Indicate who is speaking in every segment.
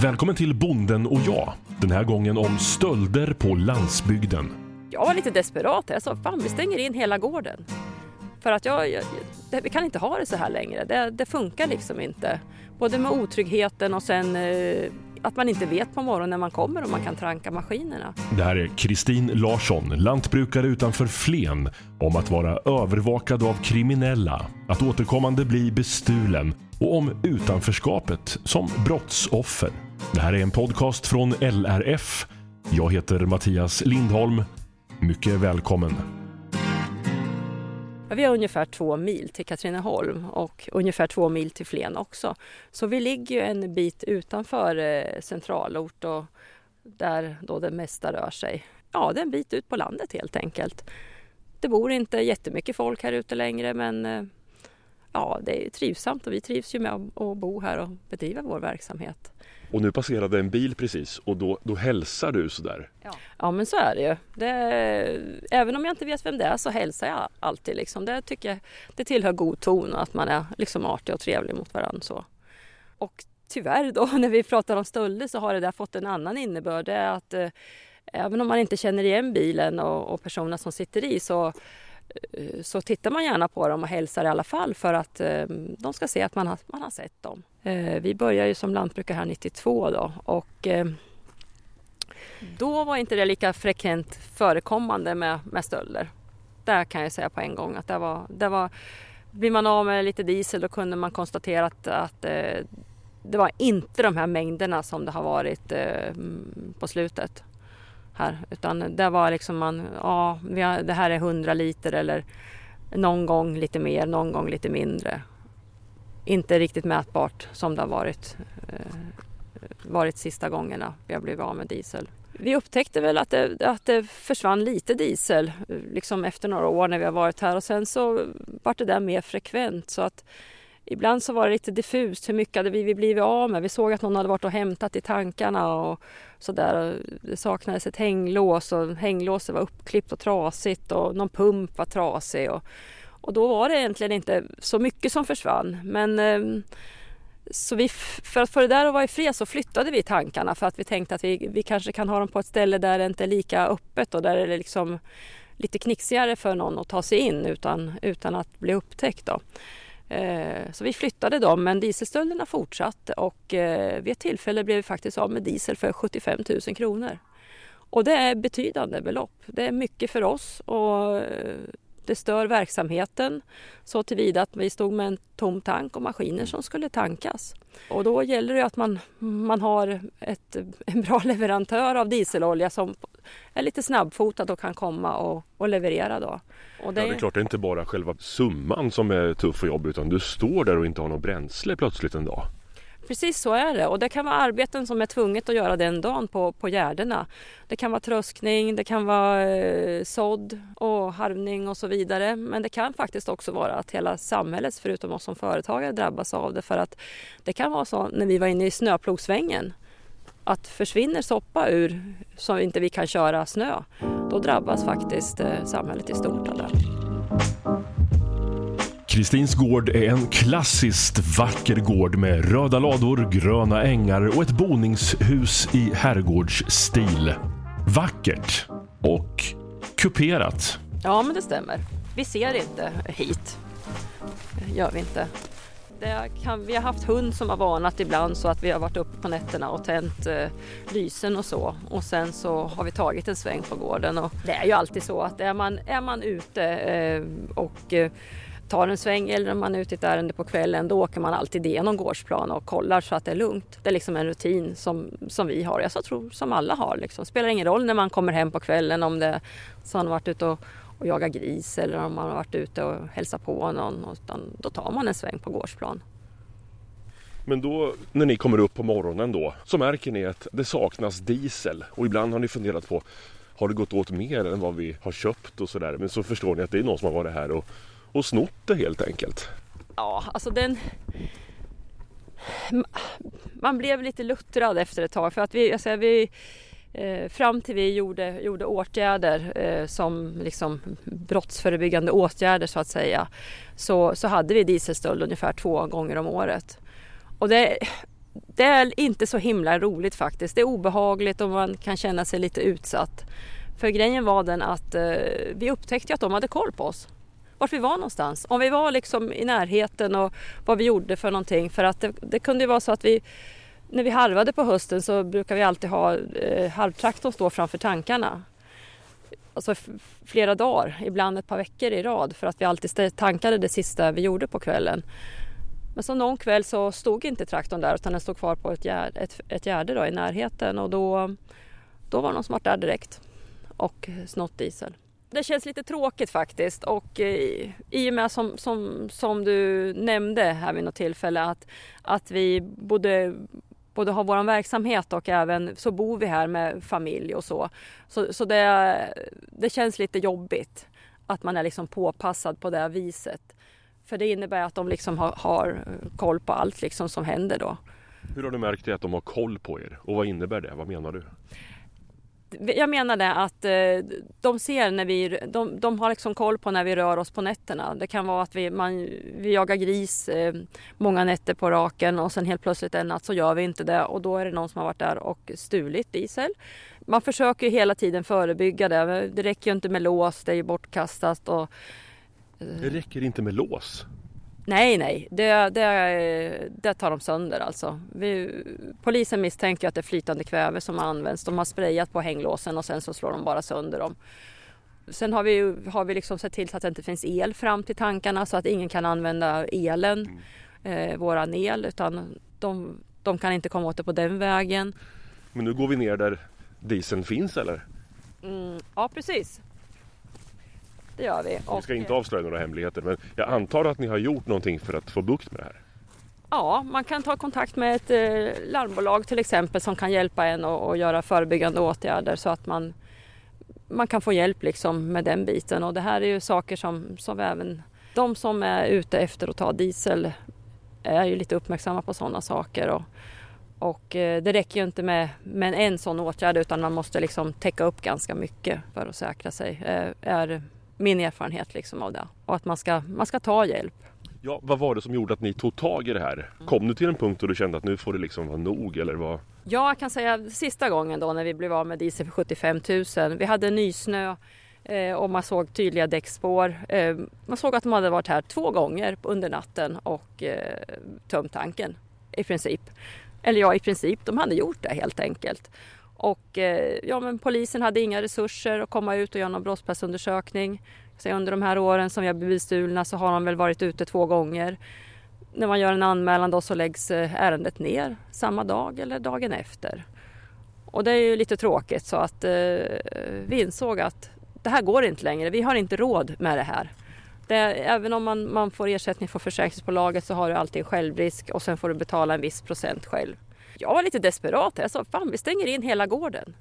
Speaker 1: Välkommen till Bonden och jag. Den här gången om stölder på landsbygden.
Speaker 2: Jag var lite desperat. Jag sa, fan vi stänger in hela gården. För att jag, jag det, vi kan inte ha det så här längre. Det, det funkar liksom inte. Både med otryggheten och sen eh, att man inte vet på morgonen när man kommer om man kan tranka maskinerna.
Speaker 1: Det här är Kristin Larsson, lantbrukare utanför Flen, om att vara övervakad av kriminella, att återkommande bli bestulen och om utanförskapet som brottsoffer. Det här är en podcast från LRF. Jag heter Mattias Lindholm. Mycket välkommen.
Speaker 2: Vi har ungefär två mil till Katrineholm och ungefär två mil till Flen också. Så vi ligger en bit utanför eh, centralort och där då det mesta rör sig. Ja, det är en bit ut på landet helt enkelt. Det bor inte jättemycket folk här ute längre men eh, ja, det är trivsamt och vi trivs ju med att bo här och bedriva vår verksamhet.
Speaker 1: Och nu passerade en bil precis och då, då hälsar du sådär?
Speaker 2: Ja. ja men så är det ju. Det, även om jag inte vet vem det är så hälsar jag alltid. Liksom. Det tycker jag, det tillhör god ton att man är liksom artig och trevlig mot varandra. Så. Och tyvärr då när vi pratar om stölder så har det där fått en annan innebörd. Det är att eh, även om man inte känner igen bilen och, och personerna som sitter i så Eh, så tittar man gärna på dem och hälsar i alla fall för att eh, de ska se att man har, man har sett dem. Eh, vi började ju som lantbrukare här 92 då och eh, då var inte det lika frekvent förekommande med, med stölder. Där kan jag säga på en gång att det var, det var blir man av med lite diesel då kunde man konstatera att, att eh, det var inte de här mängderna som det har varit mm, på slutet här. Utan det var liksom man, ja det här är 100 liter eller någon gång lite mer, någon gång lite mindre. Inte riktigt mätbart som det har varit, eh, varit sista gångerna vi har blivit av med diesel. Vi upptäckte väl att det, att det försvann lite diesel liksom efter några år när vi har varit här och sen så vart det där mer frekvent så att Ibland så var det lite diffust hur mycket hade vi blivit av med. Vi såg att någon hade varit och hämtat i tankarna och sådär. Det saknades ett hänglås och hänglåset var uppklippt och trasigt och någon pump var trasig. Och, och då var det egentligen inte så mycket som försvann. Men ehm, så vi, för att få det där att vara i fred så flyttade vi tankarna för att vi tänkte att vi, vi kanske kan ha dem på ett ställe där det inte är lika öppet och där det är liksom lite knixigare för någon att ta sig in utan, utan att bli upptäckt. Då. Eh, så vi flyttade dem men dieselstölderna fortsatte och eh, vid ett tillfälle blev vi faktiskt av med diesel för 75 000 kronor. Och det är betydande belopp. Det är mycket för oss och eh, det stör verksamheten så tillvida att vi stod med en tom tank och maskiner som skulle tankas. Och då gäller det att man, man har ett, en bra leverantör av dieselolja som är lite snabbfotad och kan komma och, och leverera då.
Speaker 1: Och det... Ja, det är klart, det är inte bara själva summan som är tuff för jobb utan du står där och inte har något bränsle plötsligt en dag.
Speaker 2: Precis så är det och det kan vara arbeten som är tvunget att göra den dagen på, på gärdena. Det kan vara tröskning, det kan vara eh, sådd och harvning och så vidare. Men det kan faktiskt också vara att hela samhället, förutom oss som företagare, drabbas av det. För att det kan vara så när vi var inne i snöplogssvängen att försvinner soppa ur så inte vi kan köra snö, då drabbas faktiskt eh, samhället i stort av det.
Speaker 1: Kristins gård är en klassiskt vacker gård med röda lador, gröna ängar och ett boningshus i herrgårdsstil. Vackert och kuperat.
Speaker 2: Ja, men det stämmer. Vi ser inte hit. gör vi inte. Kan, vi har haft hund som har varnat ibland så att vi har varit uppe på nätterna och tänt eh, lysen och så. Och sen så har vi tagit en sväng på gården. Och det är ju alltid så att är man, är man ute eh, och eh, tar en sväng eller om man är ute i ett ärende på kvällen då åker man alltid igenom gårdsplan och kollar så att det är lugnt. Det är liksom en rutin som, som vi har, jag tror som alla har. Liksom. Det spelar ingen roll när man kommer hem på kvällen om det så har man varit ute och, och jagat gris eller om man har varit ute och hälsat på någon. Utan då tar man en sväng på gårdsplan.
Speaker 1: Men då när ni kommer upp på morgonen då så märker ni att det saknas diesel och ibland har ni funderat på har det gått åt mer än vad vi har köpt och sådär. Men så förstår ni att det är någon som har varit här och och snott det helt enkelt.
Speaker 2: Ja, alltså den... Man blev lite luttrad efter ett tag för att vi, alltså vi eh, fram till vi gjorde, gjorde åtgärder eh, som liksom brottsförebyggande åtgärder så att säga så, så hade vi dieselstöld ungefär två gånger om året. Och det, det är inte så himla roligt faktiskt. Det är obehagligt och man kan känna sig lite utsatt. För grejen var den att eh, vi upptäckte att de hade koll på oss. Vart vi var någonstans. Om vi var liksom i närheten och vad vi gjorde för någonting. För att det, det kunde ju vara så att vi när vi harvade på hösten så brukar vi alltid ha eh, halvtraktorn stå framför tankarna. Alltså flera dagar, ibland ett par veckor i rad för att vi alltid tankade det sista vi gjorde på kvällen. Men så någon kväll så stod inte traktorn där utan den stod kvar på ett, gär, ett, ett gärde då, i närheten och då, då var det någon som var där direkt och snott diesel. Det känns lite tråkigt faktiskt och eh, i och med som, som, som du nämnde här vid något tillfälle att, att vi både, både har vår verksamhet och även så bor vi här med familj och så. Så, så det, det känns lite jobbigt att man är liksom påpassad på det viset. För det innebär att de liksom har, har koll på allt liksom som händer då.
Speaker 1: Hur har du märkt det att de har koll på er och vad innebär det? Vad menar du?
Speaker 2: Jag menar det att eh, de ser när vi, de, de har liksom koll på när vi rör oss på nätterna. Det kan vara att vi, man, vi jagar gris eh, många nätter på raken och sen helt plötsligt en natt så gör vi inte det och då är det någon som har varit där och stulit diesel. Man försöker hela tiden förebygga det. Det räcker ju inte med lås, det är ju bortkastat och eh.
Speaker 1: det räcker inte med lås?
Speaker 2: Nej, nej, det, det, det tar de sönder alltså. Vi, polisen misstänker att det är flytande kväve som används. De har sprayat på hänglåsen och sen så slår de bara sönder dem. Sen har vi, har vi liksom sett till så att det inte finns el fram till tankarna så att ingen kan använda elen, mm. eh, våran el, utan de, de kan inte komma åt det på den vägen.
Speaker 1: Men nu går vi ner där dieseln finns eller?
Speaker 2: Mm, ja, precis det gör vi.
Speaker 1: Vi ska inte avslöja några hemligheter men jag antar att ni har gjort någonting för att få bukt med det här?
Speaker 2: Ja, man kan ta kontakt med ett eh, larmbolag till exempel som kan hjälpa en att göra förebyggande åtgärder så att man, man kan få hjälp liksom med den biten. Och det här är ju saker som, som även de som är ute efter att ta diesel är ju lite uppmärksamma på sådana saker. Och, och eh, det räcker ju inte med, med en sån åtgärd utan man måste liksom täcka upp ganska mycket för att säkra sig. Eh, är min erfarenhet liksom av det. Och att man ska, man ska ta hjälp.
Speaker 1: Ja, vad var det som gjorde att ni tog tag i det här? Kom du till en punkt då du kände att nu får det liksom vara nog eller vad?
Speaker 2: Ja, jag kan säga sista gången då när vi blev av med diesel för 75 000. Vi hade nysnö eh, och man såg tydliga däckspår. Eh, man såg att de hade varit här två gånger under natten och eh, tömt tanken i princip. Eller ja, i princip, de hade gjort det helt enkelt. Och eh, ja, men polisen hade inga resurser att komma ut och göra någon brottsplatsundersökning. Så under de här åren som vi har blivit stulna så har de väl varit ute två gånger. När man gör en anmälan då så läggs eh, ärendet ner samma dag eller dagen efter. Och det är ju lite tråkigt så att eh, vi insåg att det här går inte längre. Vi har inte råd med det här. Det, även om man, man får ersättning från försäkringsbolaget så har du alltid en självrisk och sen får du betala en viss procent själv. Jag var lite desperat. Jag sa, fan vi stänger in hela gården.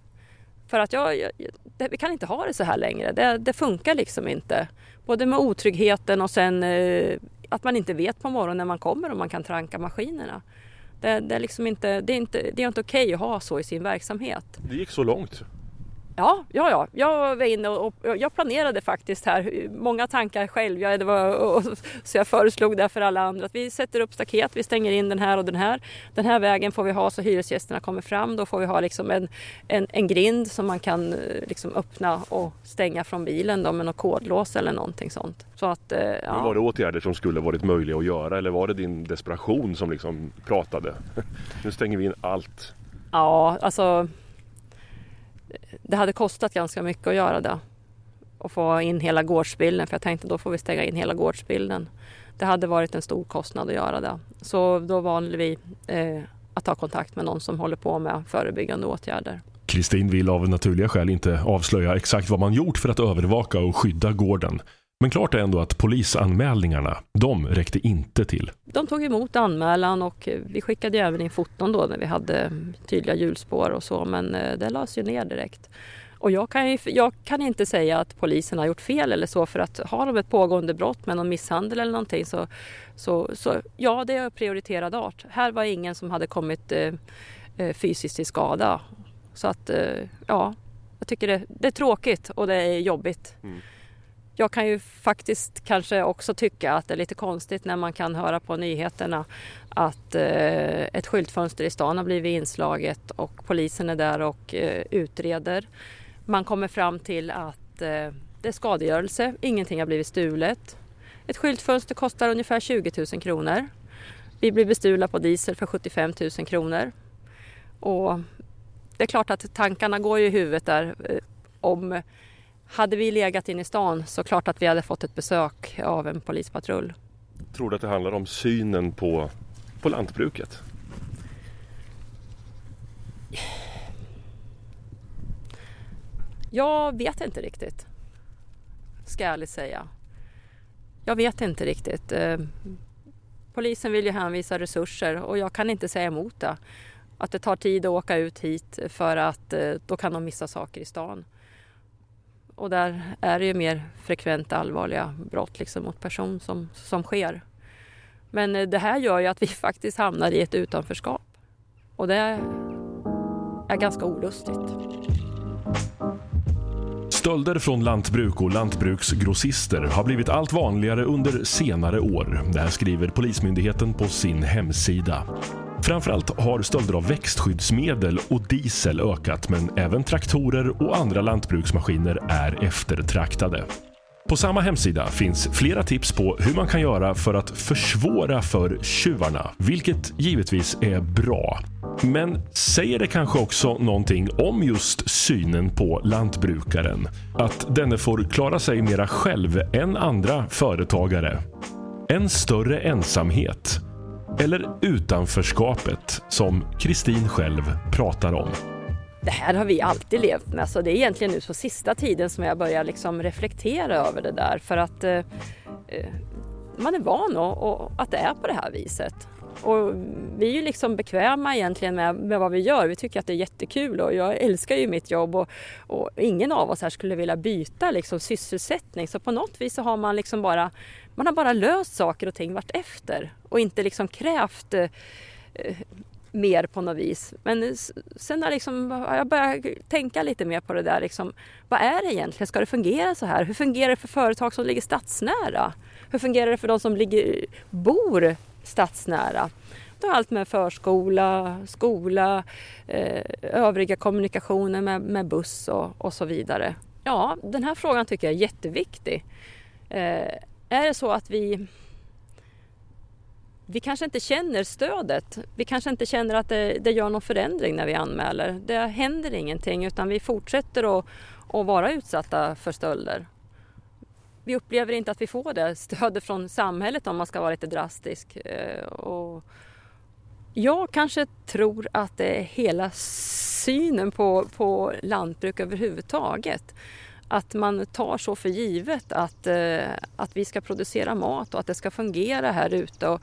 Speaker 2: För att jag, jag det, vi kan inte ha det så här längre. Det, det, funkar liksom inte. Både med otryggheten och sen eh, att man inte vet på morgonen när man kommer om man kan tranka maskinerna. Det, det är liksom inte, det är inte, det är inte okej att ha så i sin verksamhet.
Speaker 1: Det gick så långt?
Speaker 2: Ja, ja, ja. Jag var inne och, och jag planerade faktiskt här många tankar själv. Jag, det var, och, så jag föreslog det för alla andra att vi sätter upp staket, vi stänger in den här och den här. Den här vägen får vi ha så hyresgästerna kommer fram. Då får vi ha liksom en, en, en grind som man kan eh, liksom öppna och stänga från bilen då, med något kodlås eller någonting sånt. Så att, eh, ja.
Speaker 1: Men var det åtgärder som skulle varit möjliga att göra eller var det din desperation som liksom pratade? nu stänger vi in allt.
Speaker 2: Ja, alltså det hade kostat ganska mycket att göra det. Och få in hela gårdsbilden, för jag tänkte då får vi stänga in hela gårdsbilden. Det hade varit en stor kostnad att göra det. Så då valde vi eh, att ta kontakt med någon som håller på med förebyggande åtgärder.
Speaker 1: Kristin vill av naturliga skäl inte avslöja exakt vad man gjort för att övervaka och skydda gården. Men klart är ändå att polisanmälningarna, de räckte inte till.
Speaker 2: De tog emot anmälan och vi skickade även in foton då när vi hade tydliga hjulspår och så, men eh, det lades ju ner direkt. Och jag kan, ju, jag kan inte säga att polisen har gjort fel eller så för att har de ett pågående brott med någon misshandel eller någonting så, så, så ja, det är prioriterad art. Här var ingen som hade kommit eh, eh fysiskt till skada. Så att eh, ja, jag tycker det, det, är tråkigt och det är jobbigt. Mm jag kan ju faktiskt kanske också tycka att det är lite konstigt när man kan höra på nyheterna att eh, ett skyltfönster i stan har blivit inslaget och polisen är där och eh, utreder. Man kommer fram till att eh, det är skadegörelse, ingenting har blivit stulet. Ett skyltfönster kostar ungefär 20 000 kronor. Vi blir bestulna på diesel för 75 000 kronor. Och det är klart att tankarna går i huvudet där eh, om hade vi legat inne i stan så klart att vi hade fått ett besök av en polispatrull.
Speaker 1: Tror du att det handlar om synen på, på lantbruket?
Speaker 2: Jag vet inte riktigt. Ska jag ärligt säga. Jag vet inte riktigt. Eh, polisen vill ju hänvisa resurser och jag kan inte säga emot det. Att det tar tid att åka ut hit för att eh, då kan de missa saker i stan. Och där är det ju mer frekvent allvarliga brott liksom mot person som, som sker. Men eh, det här gör ju att vi faktiskt hamnar i ett utanförskap. Och det är ganska olustigt.
Speaker 1: Stölder från lantbruk och lantbruksgrossister har blivit allt vanligare under senare år. Det här skriver Polismyndigheten på sin hemsida. Framförallt har stölder av växtskyddsmedel och diesel ökat men även traktorer och andra lantbruksmaskiner är eftertraktade. På samma hemsida finns flera tips på hur man kan göra för att försvåra för tjuvarna, vilket givetvis är bra. Men säger det kanske också någonting om just synen på lantbrukaren? Att denne får klara sig mera själv än andra företagare? En större ensamhet? Eller utanförskapet som Kristin själv pratar om?
Speaker 2: Det här har vi alltid levt med, så det är egentligen nu på sista tiden som jag börjar liksom reflektera över det där för att eh, eh man är van att, att det är på det här viset. Och vi är ju liksom bekväma egentligen med, med vad vi gör. Vi tycker att det är jättekul och jag älskar ju mitt jobb och, och ingen av oss här skulle vilja byta liksom sysselsättning. Så på något vis så har man liksom bara, man har bara löst saker och ting vart efter och inte liksom krävt eh, mer på något vis. Men sen har liksom, jag börjat tänka lite mer på det där. Liksom, vad är det egentligen? Ska det fungera så här? Hur fungerar det för företag som ligger stadsnära? Hur fungerar det för de som ligger, bor stadsnära? Det har allt med förskola, skola, eh, övriga kommunikationer med, med buss och, och, så vidare. Ja, den här frågan tycker jag är jätteviktig. Eh, är det så att vi vi kanske inte känner stödet. Vi kanske inte känner att det, det, gör någon förändring när vi anmäler. Det händer ingenting utan vi fortsätter att, att vara utsatta för stölder. Vi upplever inte att vi får det stödet från samhället om man ska vara lite drastisk. Eh, och jag kanske tror att det är hela synen på, på lantbruk överhuvudtaget. Att man tar så för givet att, eh, att vi ska producera mat och att det ska fungera här ute. Och,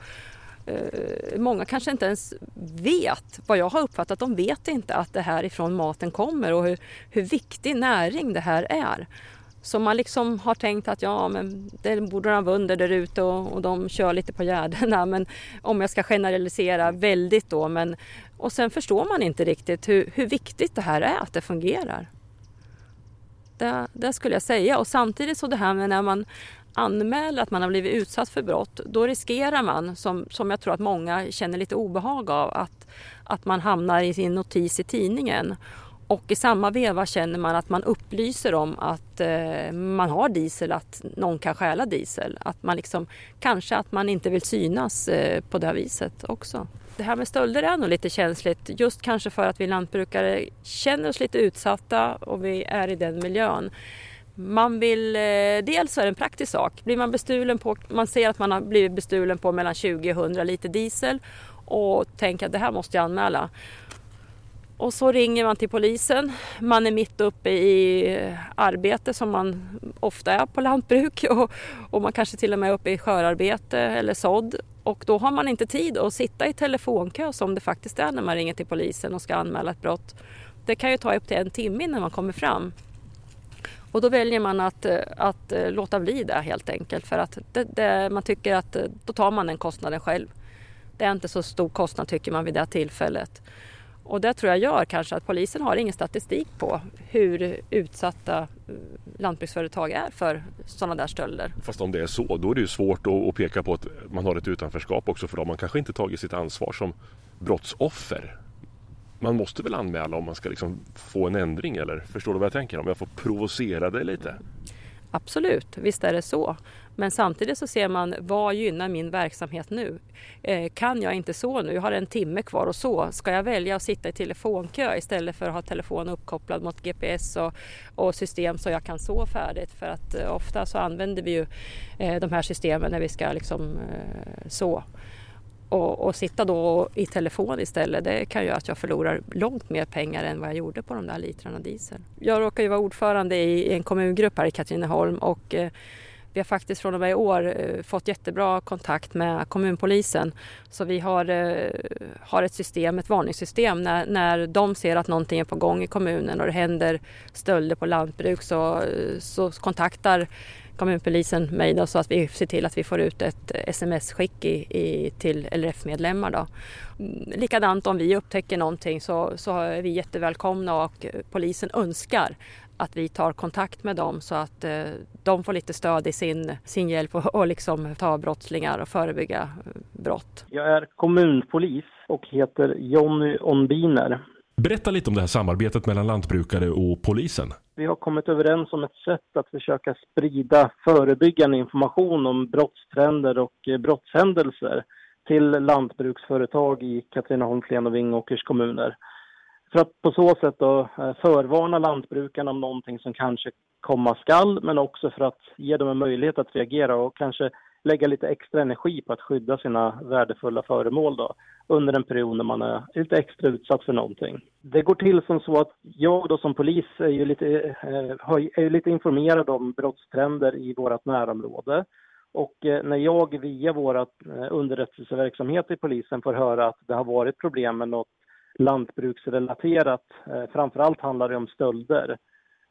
Speaker 2: eh, många kanske inte ens vet, vad jag har uppfattat, de vet inte att det här ifrån maten kommer och hur, hur viktig näring det här är. Så man liksom har tänkt att ja, men det borde vara under där ute och, och, de kör lite på gärdena. Men om jag ska generalisera väldigt då. Men, och sen förstår man inte riktigt hur, hur viktigt det här är att det fungerar. Det, det, skulle jag säga. Och samtidigt så det här med när man anmäler att man har blivit utsatt för brott, då riskerar man, som, som jag tror att många känner lite obehag av, att, att man hamnar i sin notis i tidningen. Och i samma veva känner man att man upplyser om att eh, man har diesel, att någon kan stjäla diesel. Att man liksom, kanske att man inte vill synas eh, på det här viset också. Det här med stölder är nog lite känsligt just kanske för att vi lantbrukare känner oss lite utsatta och vi är i den miljön. Man vill, eh, dels är det en praktisk sak. Blir man bestulen på, man ser att man har blivit bestulen på mellan 20 och 100 liter diesel och tänker att det här måste jag anmäla. Och så ringer man till polisen. Man är mitt uppe i arbete som man ofta är på lantbruk och, och man kanske till och med är uppe i skörarbete eller sådd. Och då har man inte tid att sitta i telefonkö som det faktiskt är när man ringer till polisen och ska anmäla ett brott. Det kan ju ta upp till en timme innan man kommer fram. Och då väljer man att, eh, att eh, låta bli det helt enkelt för att det, det, man tycker att eh, då tar man den kostnaden själv. Det är inte så stor kostnad tycker man vid det tillfället. Och det tror jag gör kanske att polisen har ingen statistik på hur utsatta eh, lantbruksföretag är för sådana där stölder.
Speaker 1: Fast om det är så, då är det ju svårt att peka på att man har ett utanförskap också för dem. Man kanske inte tagit sitt ansvar som brottsoffer. Man måste väl anmäla om man ska liksom få en ändring eller förstår du vad jag tänker? Om jag får provocera dig lite?
Speaker 2: Absolut, visst är det så. Men samtidigt så ser man vad gynnar min verksamhet nu? Eh, kan jag inte så nu? Jag har en timme kvar och så. Ska jag välja att sitta i telefonkö istället för att ha telefonen uppkopplad mot GPS och, och system så jag kan så färdigt? För att eh, ofta så använder vi ju eh, de här systemen när vi ska liksom eh, så. Och, och, sitta då i telefon istället, det kan göra att jag förlorar långt mer pengar än vad jag gjorde på de där litrarna diesel. Jag råkar ju vara ordförande i en kommungrupp här i Katrineholm och eh, vi har faktiskt från och med i år eh, fått jättebra kontakt med kommunpolisen. Så vi har, eh, har ett system, ett varningssystem när, när de ser att någonting är på gång i kommunen och det händer stölder på lantbruk så, eh, så kontaktar kommunpolisen mig då, så att vi ser till att vi får ut ett sms-skick i, i, till LRF-medlemmar. Då. Mm, likadant om vi upptäcker någonting så, så är vi jättevälkomna och polisen önskar att vi tar kontakt med dem så att eh, de får lite stöd i sin, sin hjälp och, och liksom ta brottslingar och förebygga eh, brott.
Speaker 3: Jag är kommunpolis och heter Jonny Onbiner.
Speaker 1: Berätta lite om det här samarbetet mellan lantbrukare och polisen.
Speaker 3: Vi har kommit överens om ett sätt att försöka sprida förebyggande information om brottstrender och eh, brottshändelser till lantbruksföretag i Katrineholm, Flen och Vingåkers kommuner. För att på så sätt då eh, förvarna lantbrukarna om någonting som kanske komma skall, men också för att ge dem en möjlighet att reagera och kanske lägga lite extra energi på att skydda sina värdefulla föremål då, under en period när man är lite extra utsatt för någonting. Det går till som så att jag då som polis är ju lite, eh, är lite informerad om brottstrender i vårt närområde. Och eh, när jag via vår eh, underrättelseverksamhet i polisen får höra att det har varit problem med något lantbruksrelaterat. Eh, framförallt handlar det om stölder.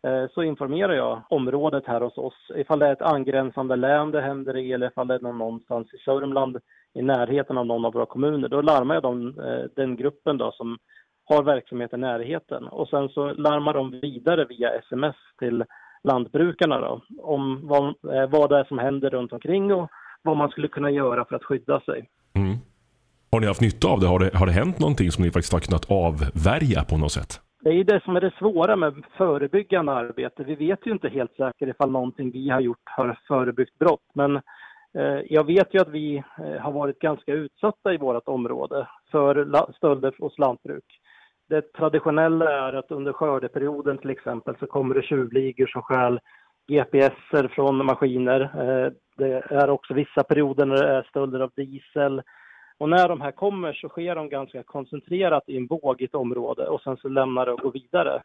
Speaker 3: Eh, så informerar jag området här hos oss ifall det är ett angränsande län det händer i eller ifall det är någonstans i Sörmland i närheten av någon av våra kommuner. Då larmar jag dem, eh, den gruppen då som har verksamhet i närheten och sen så larmar de vidare via sms till lantbrukarna då, om vad, eh, vad det är som händer runt omkring och vad man skulle kunna göra för att skydda sig. Mm.
Speaker 1: Har ni haft nytta av det? Har, det? har det hänt någonting som ni faktiskt har kunnat avvärja på något sätt?
Speaker 3: Det är det som är det svåra med förebyggande arbete. Vi vet ju inte helt säkert ifall någonting vi har gjort har förebyggt brott. Men eh, jag vet ju att vi eh, har varit ganska utsatta i vårt område för stölder hos lantbruk. Det traditionella är att under skördeperioden till exempel så kommer det tjuvligor som stjäl GPSer från maskiner. Eh, det är också vissa perioder när det är stölder av diesel, och när de här kommer så sker de ganska koncentrerat i en våg i ett område och sen så lämnar det och går vidare.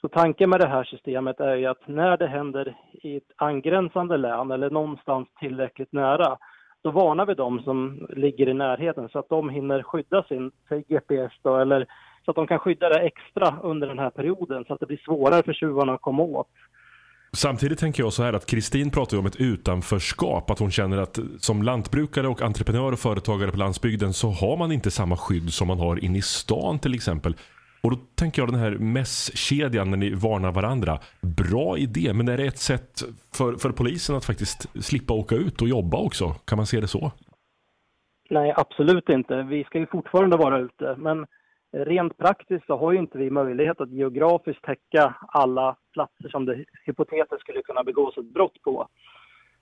Speaker 3: Så tanken med det här systemet är ju att när det händer i ett angränsande län eller någonstans tillräckligt nära, då varnar vi dem som ligger i närheten så att de hinner skydda sin, säg GPS då, eller så att de kan skydda det extra under den här perioden så att det blir svårare för tjuvarna att komma åt.
Speaker 1: Samtidigt tänker jag så här att Kristin pratar om ett utanförskap. Att hon känner att som lantbrukare och entreprenör och företagare på landsbygden så har man inte samma skydd som man har inne i stan till exempel. Och då tänker jag den här mässkedjan när ni varnar varandra. Bra idé, men är det ett sätt för, för polisen att faktiskt slippa åka ut och jobba också? Kan man se det så?
Speaker 3: Nej, absolut inte. Vi ska ju fortfarande vara ute, men Rent praktiskt så har ju inte vi möjlighet att geografiskt täcka alla platser som det hypotetiskt skulle kunna begås ett brott på.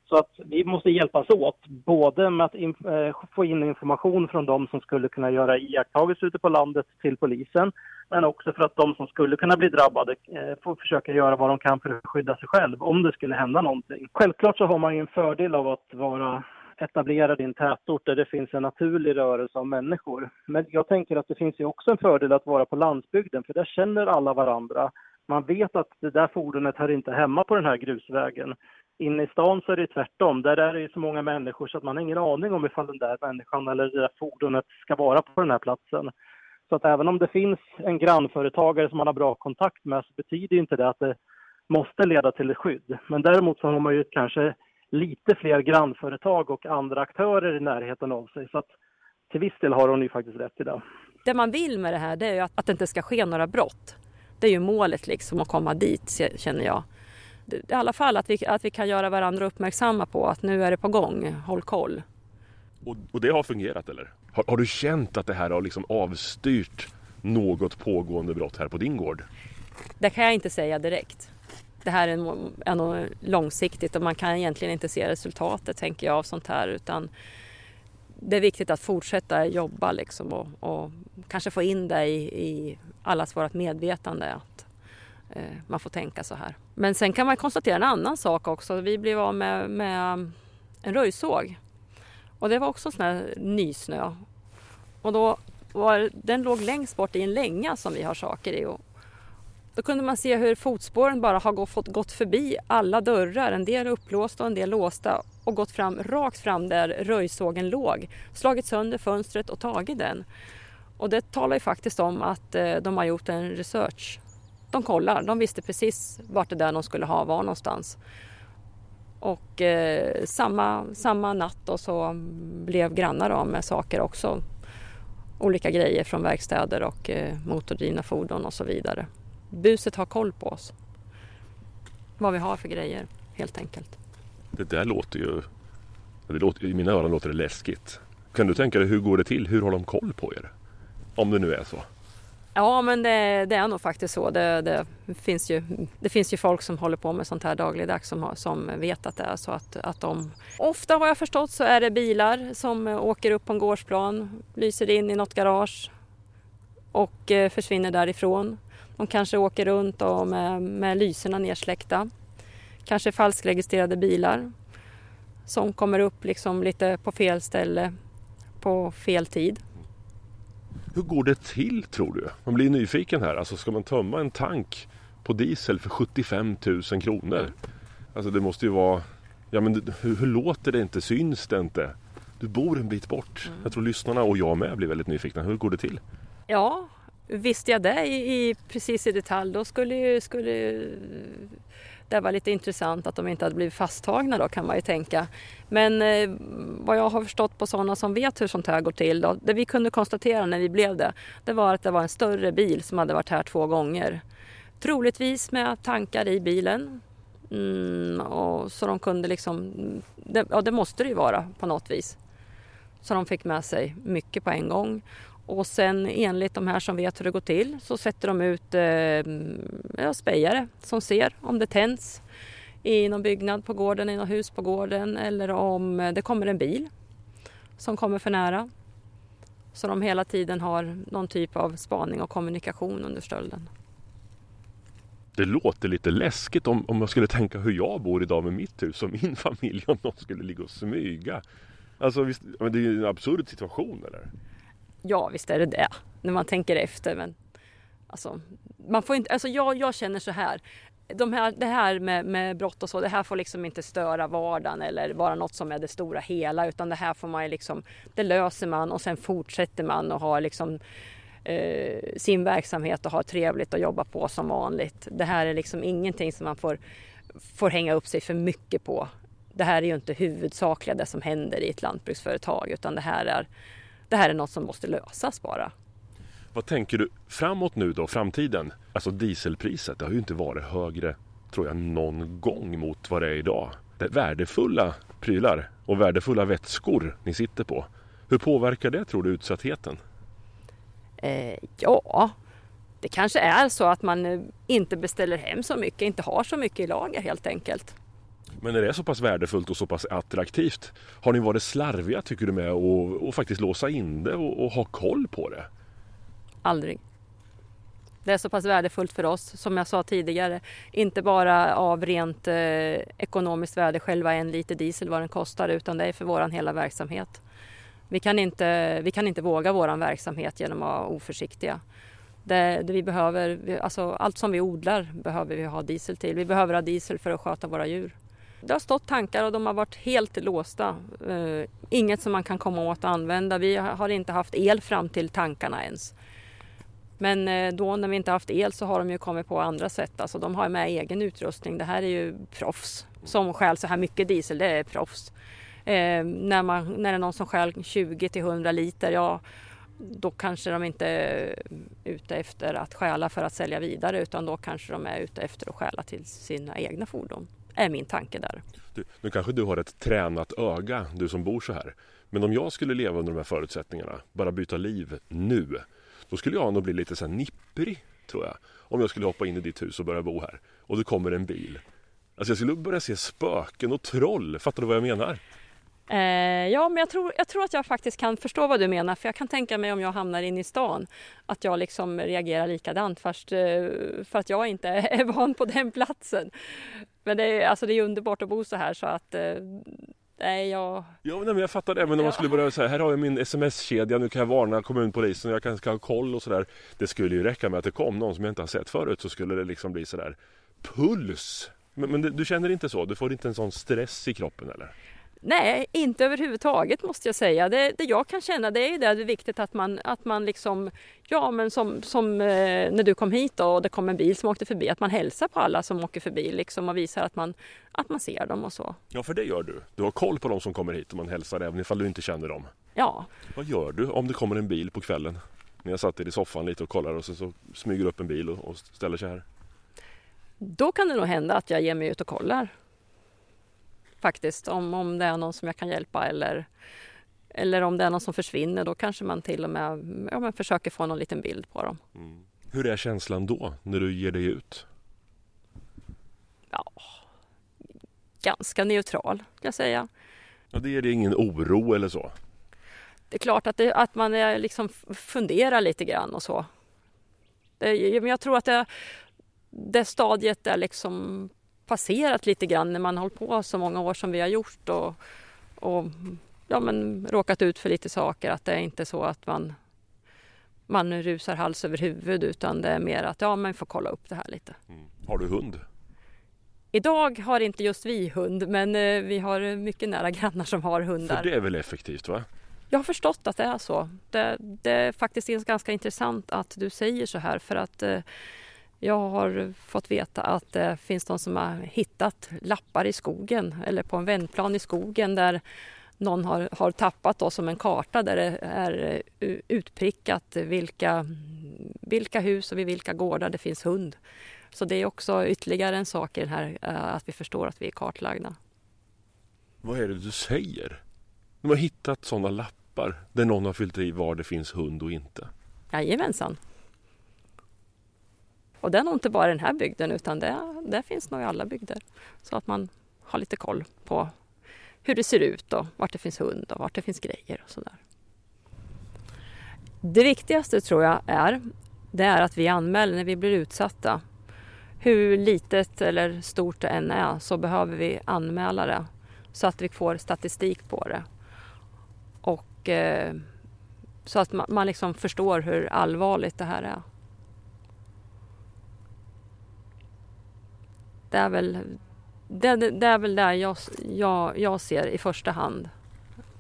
Speaker 3: Så att vi måste hjälpas åt, både med att in, eh, få in information från de som skulle kunna göra iakttagelser ute på landet till polisen, men också för att de som skulle kunna bli drabbade eh, får försöka göra vad de kan för att skydda sig själv om det skulle hända någonting. Självklart så har man ju en fördel av att vara etablerad i en tätort där det finns en naturlig rörelse av människor. Men jag tänker att det finns ju också en fördel att vara på landsbygden för där känner alla varandra. Man vet att det där fordonet hör inte hemma på den här grusvägen. Inne i stan så är det tvärtom. Där är det så många människor så att man har ingen aning om ifall den där människan eller det där fordonet ska vara på den här platsen. Så att även om det finns en grannföretagare som man har bra kontakt med så betyder inte det att det måste leda till ett skydd. Men däremot så har man ju kanske lite fler grannföretag och andra aktörer i närheten av sig. Så att till viss del har hon ju faktiskt rätt i det.
Speaker 2: Det man vill med det här det är ju att, att det inte ska ske några brott. Det är ju målet liksom att komma dit känner jag. I alla fall att vi, att vi kan göra varandra uppmärksamma på att nu är det på gång, håll koll.
Speaker 1: Och, och det har fungerat eller? Har, har, du känt att det här har liksom avstyrt något pågående brott här på din gård?
Speaker 2: Det kan jag inte säga direkt. Det här är, är nog långsiktigt och man kan egentligen inte se resultatet tänker jag av sånt här utan det är viktigt att fortsätta jobba liksom och, och kanske få in det i, i allas vårt medvetande att eh, man får tänka så här. Men sen kan man konstatera en annan sak också. Vi blev av med, med eh, en röjsåg och det var också sån här nysnö. Och då var, den låg längst bort i en länga som vi har saker i. Och då kunde man se hur fotspåren bara har fått gått förbi alla dörrar, en del upplåsta och en del låsta och gått fram rakt fram där röjsågen låg, slagit sönder fönstret och tagit den. Och det talar ju faktiskt om att eh, de har gjort en research. De kollar, de visste precis vart det där de skulle ha var någonstans. Och eh, samma, samma natt då så blev grannar av med saker också. Olika grejer från verkstäder och eh, motordrivna fordon och så vidare. Buset har koll på oss. Vad vi har för grejer helt enkelt.
Speaker 1: Det där låter ju... Det låter, I mina öron låter det läskigt. Kan du tänka dig hur går det till? Hur har de koll på er? Om det nu är så.
Speaker 2: Ja, men det, det, är nog faktiskt så. Det, det, finns ju, det finns ju folk som håller på med sånt här dagligdags som, har, som vet att det är så att, att de... Ofta har jag förstått så är det bilar som åker upp på en gårdsplan, lyser in i något garage och eh, försvinner därifrån. De kanske åker runt och med, med lyserna nersläckta. Kanske falskregistrerade bilar som kommer upp liksom lite på fel ställe på fel tid.
Speaker 1: Hur går det till tror du? Man blir nyfiken här. Alltså ska man tömma en tank på diesel för 75 000 kronor? Alltså det måste ju vara... Ja men hur, hur låter det inte? Syns det inte? Du bor en bit bort. Mm. Jag tror lyssnarna och jag med blir väldigt nyfikna. Hur går det till?
Speaker 2: Ja, visste jag det i, i precis i detalj då skulle ju, skulle det var lite intressant att de inte hade blivit fasttagna då kan man ju tänka. Men eh, vad jag har förstått på sådana som vet hur sånt här går till då, det vi kunde konstatera när vi blev det, det var att det var en större bil som hade varit här två gånger. Troligtvis med tankar i bilen. Mm, och så de kunde liksom, det, ja det måste det ju vara på något vis. Så de fick med sig mycket på en gång. Och sen enligt de här som vet hur det går till så sätter de ut eh, spejare som ser om det tänds i någon byggnad på gården, i något hus på gården eller om det kommer en bil som kommer för nära. Så de hela tiden har någon typ av spaning och kommunikation under stölden.
Speaker 1: Det låter lite läskigt om, om jag skulle tänka hur jag bor idag med mitt hus och min familj om någon skulle ligga och smyga. Alltså visst, det är ju en absurd situation eller?
Speaker 2: Ja, visst är det det. När man tänker efter. Men alltså, man får inte, alltså jag, jag känner så här. De här, det här med, med brott och så, det här får liksom inte störa vardagen eller vara något som är det stora hela utan det här får man liksom, det löser man och sen fortsätter man och har liksom eh, sin verksamhet och har trevligt och jobba på som vanligt. Det här är liksom ingenting som man får, får hänga upp sig för mycket på. Det här är ju inte huvudsakliga det som händer i ett lantbruksföretag utan det här är det här är något som måste lösas bara.
Speaker 1: Vad tänker du framåt nu då, framtiden? Alltså dieselpriset, det har ju inte varit högre tror jag någon gång mot vad det är idag. Det är värdefulla prylar och värdefulla vätskor ni sitter på. Hur påverkar det tror du utsattheten?
Speaker 2: Eh, ja, det kanske är så att man eh, inte beställer hem så mycket, inte har så mycket i lager helt enkelt.
Speaker 1: Men när det är så pass värdefullt och så pass attraktivt, har ni varit slarviga tycker du med att faktiskt låsa in det och, och ha koll på det?
Speaker 2: Aldrig. Det är så pass värdefullt för oss, som jag sa tidigare, inte bara av rent eh, ekonomiskt värde, själva en liter diesel, vad den kostar, utan det är för våran hela verksamhet. Vi kan inte, vi kan inte våga våran verksamhet genom att vara oförsiktiga. Det, det vi behöver, alltså allt som vi odlar behöver vi ha diesel till. Vi behöver ha diesel för att sköta våra djur. Det har stått tankar och de har varit helt låsta. Eh, inget som man kan komma åt att använda. Vi har inte haft el fram till tankarna ens. Men eh, då när vi inte haft el så har de ju kommit på andra sätt. Alltså de har med egen utrustning. Det här är ju proffs som stjäl så här mycket diesel. Det är proffs. Eh, när, man, när det är någon som stjäl 20 till 100 liter, ja då kanske de inte är ute efter att stjäla för att sälja vidare utan då kanske de är ute efter att stjäla till sina egna fordon är min tanke där.
Speaker 1: Du, nu kanske du har ett tränat öga, du som bor så här. Men om jag skulle leva under de här förutsättningarna, bara byta liv nu, då skulle jag nog bli lite så här nipprig, tror jag. Om jag skulle hoppa in i ditt hus och börja bo här och det kommer en bil. Alltså jag skulle börja se spöken och troll, fattar du vad jag menar?
Speaker 2: Eh, ja, men jag tror, jag tror att jag faktiskt kan förstå vad du menar. För jag kan tänka mig om jag hamnar inne i stan att jag liksom reagerar likadant fast eh, för att jag inte är van på den platsen. Men det är, alltså det är underbart att bo så här så att eh, Nej, jag...
Speaker 1: Ja, men jag fattar det. Men om man skulle börja säga här har jag min sms-kedja, nu kan jag varna kommunpolisen och jag kanske ska ha koll och sådär. Det skulle ju räcka med att det kom någon som jag inte har sett förut så skulle det liksom bli sådär puls. Men, men du känner inte så? Du får inte en sån stress i kroppen eller?
Speaker 2: Nej, inte överhuvudtaget måste jag säga. Det, det jag kan känna det är ju det, det är viktigt att man, att man liksom, ja men som, som eh, när du kom hit och det kom en bil som åkte förbi, att man hälsar på alla som åker förbi liksom och visar att man, att man ser dem och så.
Speaker 1: Ja, för det gör du. Du har koll på de som kommer hit och man hälsar även ifall du inte känner dem.
Speaker 2: Ja.
Speaker 1: Vad gör du om det kommer en bil på kvällen? När jag satt i soffan lite och kollar och så, så smyger upp en bil och, och ställer sig här.
Speaker 2: Då kan det nog hända att jag ger mig ut och kollar faktiskt. Om, om det är någon som jag kan hjälpa eller, eller om det är någon som försvinner då kanske man till och med ja, men försöker få någon liten bild på dem. Mm.
Speaker 1: Hur är känslan då när du ger dig ut?
Speaker 2: Ja, ganska neutral kan jag säga.
Speaker 1: Ja, det ger dig ingen oro eller så?
Speaker 2: Det är klart att, det, att man liksom funderar lite grann och så. Det, men jag tror att det, det stadiet är liksom passerat lite grann när man har hållit på så många år som vi har gjort och, och ja, men råkat ut för lite saker. Att det är inte så att man, man rusar hals över huvud utan det är mer att ja, man får kolla upp det här lite. Mm.
Speaker 1: Har du hund?
Speaker 2: Idag har inte just vi hund men eh, vi har mycket nära grannar som har hundar.
Speaker 1: För det är väl effektivt va?
Speaker 2: Jag har förstått att det är så. Det, det är faktiskt ganska intressant att du säger så här för att eh, jag har fått veta att det finns de som har hittat lappar i skogen eller på en vändplan i skogen där någon har, har tappat då som en karta där det är eh, utprickat vilka, vilka hus och vid vilka gårdar det finns hund. Så det är också ytterligare en sak i den här eh, att vi förstår att vi är kartlagda.
Speaker 1: Vad är det du säger? De har hittat sådana lappar där någon har fyllt i var det finns hund och inte?
Speaker 2: Jajamensan. Och det är nog inte bara i den här bygden utan det, det finns nog i alla bygder. Så att man har lite koll på hur det ser ut och vart det finns hund och vart det finns grejer och sådär. Det viktigaste tror jag är, det är att vi anmäler när vi blir utsatta. Hur litet eller stort det än är så behöver vi anmäla det så att vi får statistik på det. Och eh, så att man, man liksom förstår hur allvarligt det här är. Det är väl det, det är väl där jag, jag, jag ser i första hand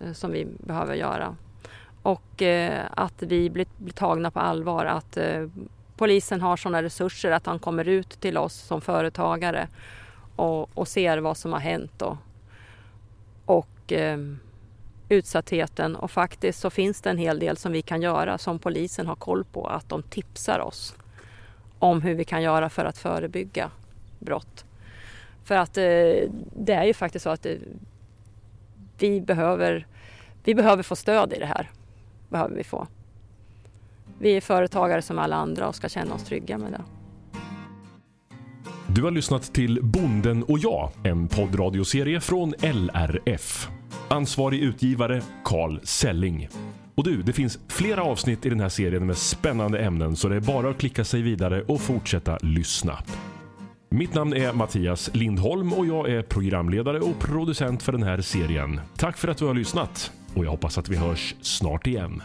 Speaker 2: eh, som vi behöver göra. Och eh, att vi blir, blir, tagna på allvar. Att eh, polisen har sådana resurser att han kommer ut till oss som företagare och, och ser vad som har hänt. Då. Och eh, utsattheten. Och faktiskt så finns det en hel del som vi kan göra som polisen har koll på. Att de tipsar oss om hur vi kan göra för att förebygga brott. För att eh, det är ju faktiskt så att eh, vi, behöver, vi behöver få stöd i det här. Behöver vi få. Vi är företagare som alla andra och ska känna oss trygga med det.
Speaker 1: Du har lyssnat till Bonden och jag, en poddradioserie från LRF. Ansvarig utgivare Carl Selling. Och du, det finns flera avsnitt i den här serien med spännande ämnen så det är bara att klicka sig vidare och fortsätta lyssna. Mitt namn är Mattias Lindholm och jag är programledare och producent för den här serien. Tack för att du har lyssnat och jag hoppas att vi hörs snart igen.